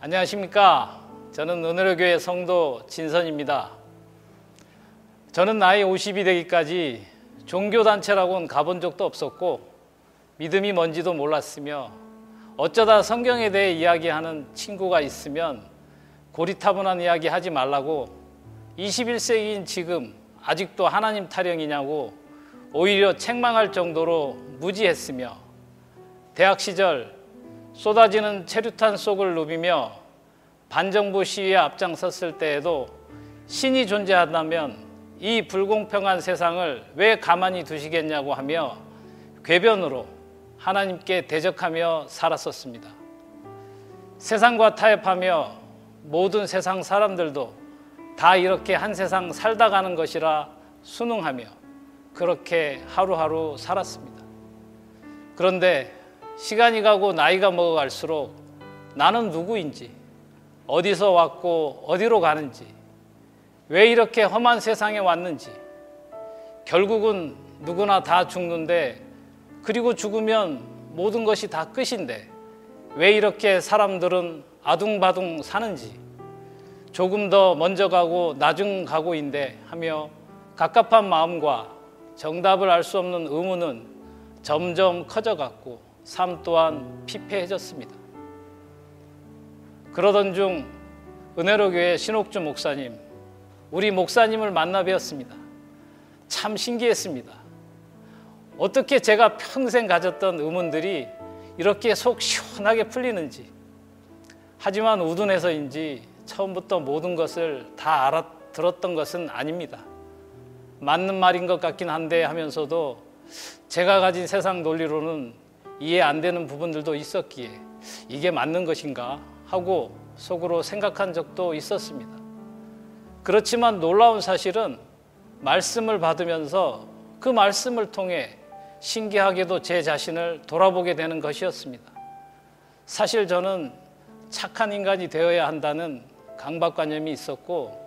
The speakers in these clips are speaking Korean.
안녕하십니까. 저는 은혜로교회 성도 진선입니다. 저는 나이 50이 되기까지 종교단체라고는 가본 적도 없었고 믿음이 뭔지도 몰랐으며 어쩌다 성경에 대해 이야기하는 친구가 있으면 고리타분한 이야기 하지 말라고 21세기인 지금 아직도 하나님 타령이냐고 오히려 책망할 정도로 무지했으며 대학 시절 쏟아지는 체류탄 속을 누비며 반정부 시위에 앞장섰을 때에도 신이 존재한다면 이 불공평한 세상을 왜 가만히 두시겠냐고 하며 궤변으로 하나님께 대적하며 살았었습니다. 세상과 타협하며 모든 세상 사람들도 다 이렇게 한 세상 살다 가는 것이라 순응하며 그렇게 하루하루 살았습니다. 그런데 시간이 가고 나이가 먹어갈수록 나는 누구인지, 어디서 왔고 어디로 가는지, 왜 이렇게 험한 세상에 왔는지, 결국은 누구나 다 죽는데, 그리고 죽으면 모든 것이 다 끝인데, 왜 이렇게 사람들은 아둥바둥 사는지, 조금 더 먼저 가고 나중 가고인데 하며 갑갑한 마음과 정답을 알 수 없는 의문은 점점 커져갔고 삶 또한 피폐해졌습니다. 그러던 중 은혜로 교회 신옥주 목사님, 우리 목사님을 만나 뵈었습니다. 참 신기했습니다. 어떻게 제가 평생 가졌던 의문들이 이렇게 속 시원하게 풀리는지. 하지만 우둔해서인지 처음부터 모든 것을 다 알아들었던 것은 아닙니다. 맞는 말인 것 같긴 한데 하면서도 제가 가진 세상 논리로는 이해 안 되는 부분들도 있었기에 이게 맞는 것인가 하고 속으로 생각한 적도 있었습니다. 그렇지만 놀라운 사실은 말씀을 받으면서 그 말씀을 통해 신기하게도 제 자신을 돌아보게 되는 것이었습니다. 사실 저는 착한 인간이 되어야 한다는 강박관념이 있었고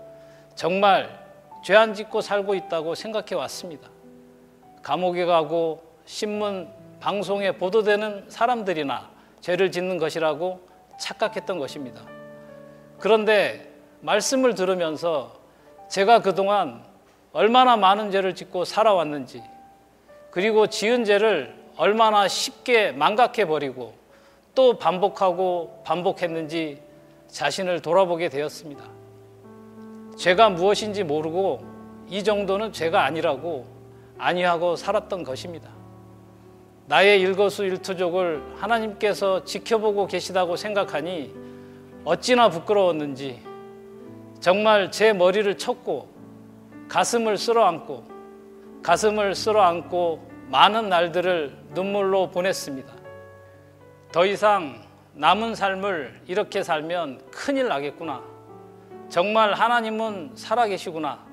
정말 죄 안 짓고 살고 있다고 생각해 왔습니다. 감옥에 가고 신문, 방송에 보도되는 사람들이나 죄를 짓는 것이라고 착각했던 것입니다. 그런데 말씀을 들으면서 제가 그동안 얼마나 많은 죄를 짓고 살아왔는지 그리고 지은 죄를 얼마나 쉽게 망각해 버리고 또 반복하고 반복했는지 자신을 돌아보게 되었습니다. 죄가 무엇인지 모르고 이 정도는 죄가 아니라고 아니하고 살았던 것입니다. 나의 일거수일투족을 하나님께서 지켜보고 계시다고 생각하니 어찌나 부끄러웠는지 정말 제 머리를 쳤고 가슴을 쓸어 안고 가슴을 쓸어 안고 많은 날들을 눈물로 보냈습니다. 더 이상 남은 삶을 이렇게 살면 큰일 나겠구나. 정말 하나님은 살아계시구나.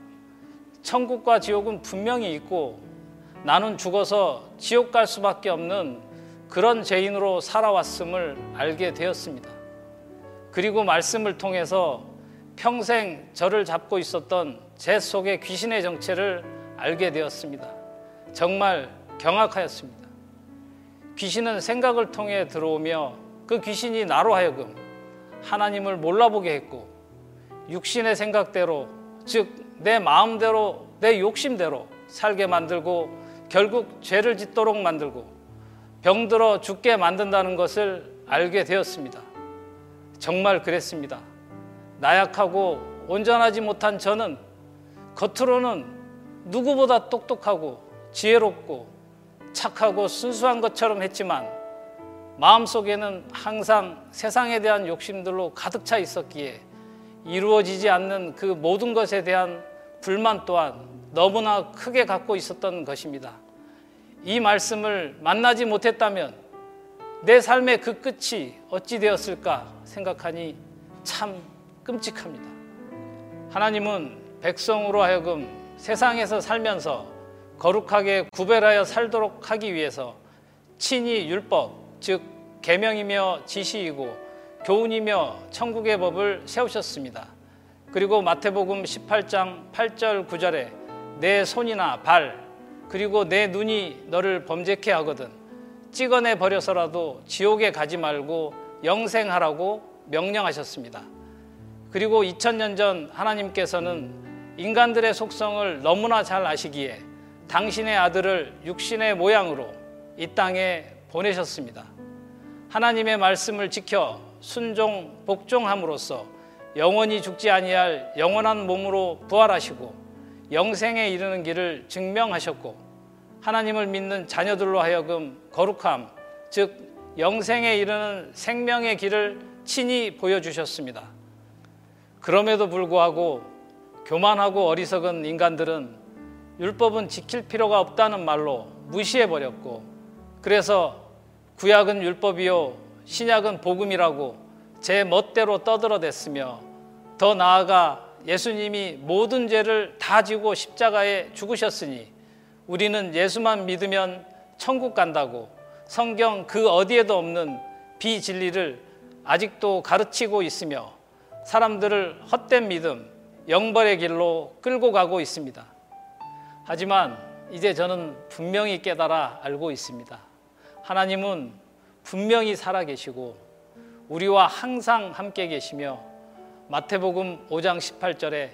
천국과 지옥은 분명히 있고 나는 죽어서 지옥 갈 수밖에 없는 그런 죄인으로 살아왔음을 알게 되었습니다. 그리고 말씀을 통해서 평생 저를 잡고 있었던 제 속의 귀신의 정체를 알게 되었습니다. 정말 경악하였습니다. 귀신은 생각을 통해 들어오며 그 귀신이 나로 하여금 하나님을 몰라보게 했고 육신의 생각대로 즉 내 마음대로 내 욕심대로 살게 만들고 결국 죄를 짓도록 만들고 병들어 죽게 만든다는 것을 알게 되었습니다. 정말 그랬습니다. 나약하고 온전하지 못한 저는 겉으로는 누구보다 똑똑하고 지혜롭고 착하고 순수한 것처럼 했지만 마음속에는 항상 세상에 대한 욕심들로 가득 차 있었기에 이루어지지 않는 그 모든 것에 대한 불만 또한 너무나 크게 갖고 있었던 것입니다. 이 말씀을 만나지 못했다면 내 삶의 그 끝이 어찌 되었을까 생각하니 참 끔찍합니다. 하나님은 백성으로 하여금 세상에서 살면서 거룩하게 구별하여 살도록 하기 위해서 친히 율법, 즉 계명이며 지시이고 교훈이며 천국의 법을 세우셨습니다. 그리고 마태복음 18장 8절 9절에 내 손이나 발 그리고 내 눈이 너를 범죄케 하거든 찍어내 버려서라도 지옥에 가지 말고 영생하라고 명령하셨습니다. 그리고 2000년 전 하나님께서는 인간들의 속성을 너무나 잘 아시기에 당신의 아들을 육신의 모양으로 이 땅에 보내셨습니다. 하나님의 말씀을 지켜 순종 복종함으로써 영원히 죽지 아니할 영원한 몸으로 부활하시고 영생에 이르는 길을 증명하셨고 하나님을 믿는 자녀들로 하여금 거룩함 즉 영생에 이르는 생명의 길을 친히 보여주셨습니다. 그럼에도 불구하고 교만하고 어리석은 인간들은 율법은 지킬 필요가 없다는 말로 무시해버렸고 그래서 구약은 율법이요 신약은 복음이라고 제 멋대로 떠들어댔으며 더 나아가 예수님이 모든 죄를 다 지고 십자가에 죽으셨으니 우리는 예수만 믿으면 천국 간다고 성경 그 어디에도 없는 비진리를 아직도 가르치고 있으며 사람들을 헛된 믿음, 영벌의 길로 끌고 가고 있습니다. 하지만 이제 저는 분명히 깨달아 알고 있습니다. 하나님은 분명히 살아계시고 우리와 항상 함께 계시며 마태복음 5장 18절에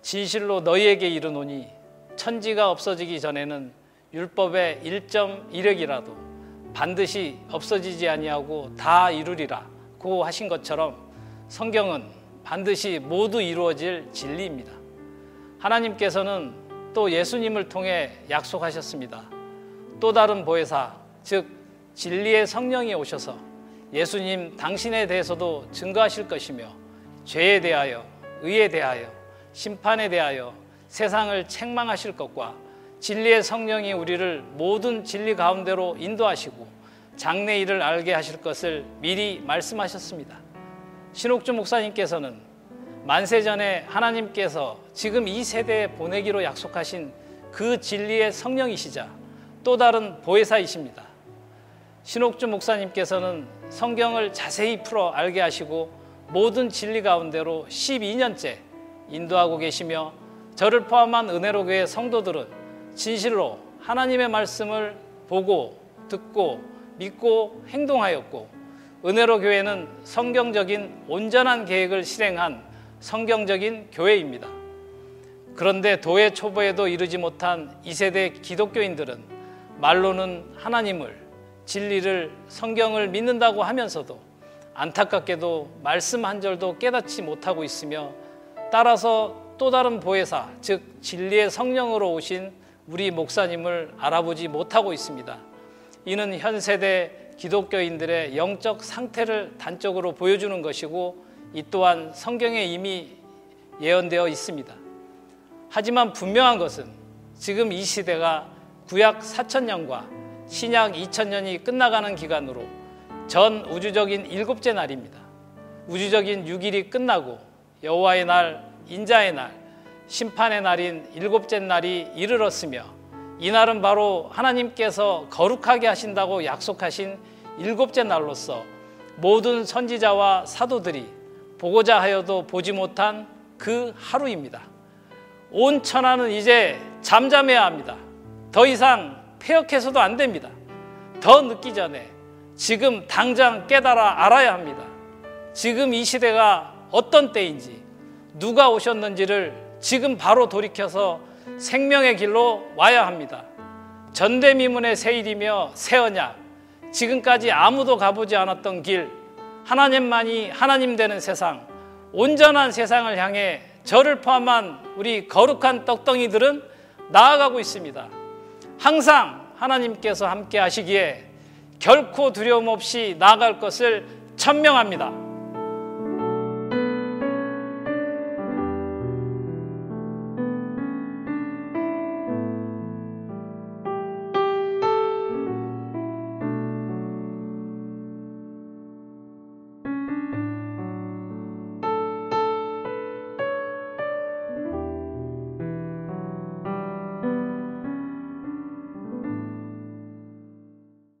진실로 너희에게 이르노니 천지가 없어지기 전에는 율법의 1.1획이라도 반드시 없어지지 아니하고 다 이루리라 고 하신 것처럼 성경은 반드시 모두 이루어질 진리입니다. 하나님께서는 또 예수님을 통해 약속하셨습니다. 또 다른 보혜사, 즉 진리의 성령이 오셔서 예수님 당신에 대해서도 증거하실 것이며 죄에 대하여, 의에 대하여, 심판에 대하여 세상을 책망하실 것과 진리의 성령이 우리를 모든 진리 가운데로 인도하시고 장래 일을 알게 하실 것을 미리 말씀하셨습니다. 신옥주 목사님께서는 만세 전에 하나님께서 지금 이 세대에 보내기로 약속하신 그 진리의 성령이시자 또 다른 보혜사이십니다. 신옥주 목사님께서는 성경을 자세히 풀어 알게 하시고 모든 진리 가운데로 12년째 인도하고 계시며 저를 포함한 은혜로 교회 성도들은 진실로 하나님의 말씀을 보고 듣고 믿고 행동하였고 은혜로 교회는 성경적인 온전한 계획을 실행한 성경적인 교회입니다. 그런데 도의 초보에도 이르지 못한 이 세대 기독교인들은 말로는 하나님을 진리를 성경을 믿는다고 하면서도 안타깝게도 말씀 한 절도 깨닫지 못하고 있으며 따라서 또 다른 보혜사, 즉 진리의 성령으로 오신 우리 목사님을 알아보지 못하고 있습니다. 이는 현 세대 기독교인들의 영적 상태를 단적으로 보여주는 것이고 이 또한 성경에 이미 예언되어 있습니다. 하지만 분명한 것은 지금 이 시대가 구약 4천년과 신약 2천년이 끝나가는 기간으로 전 우주적인 일곱째 날입니다. 우주적인 6일이 끝나고 여호와의 날, 인자의 날, 심판의 날인 일곱째 날이 이르렀으며 이 날은 바로 하나님께서 거룩하게 하신다고 약속하신 일곱째 날로서 모든 선지자와 사도들이 보고자 하여도 보지 못한 그 하루입니다. 온 천하는 이제 잠잠해야 합니다. 더 이상 폐역해서도 안 됩니다. 더 늦기 전에 지금 당장 깨달아 알아야 합니다. 지금 이 시대가 어떤 때인지 누가 오셨는지를 지금 바로 돌이켜서 생명의 길로 와야 합니다. 전대미문의 세일이며 새 언약, 지금까지 아무도 가보지 않았던 길, 하나님만이 하나님 되는 세상, 온전한 세상을 향해 저를 포함한 우리 거룩한 떡덩이들은 나아가고 있습니다. 항상 하나님께서 함께 하시기에 결코 두려움 없이 나아갈 것을 천명합니다.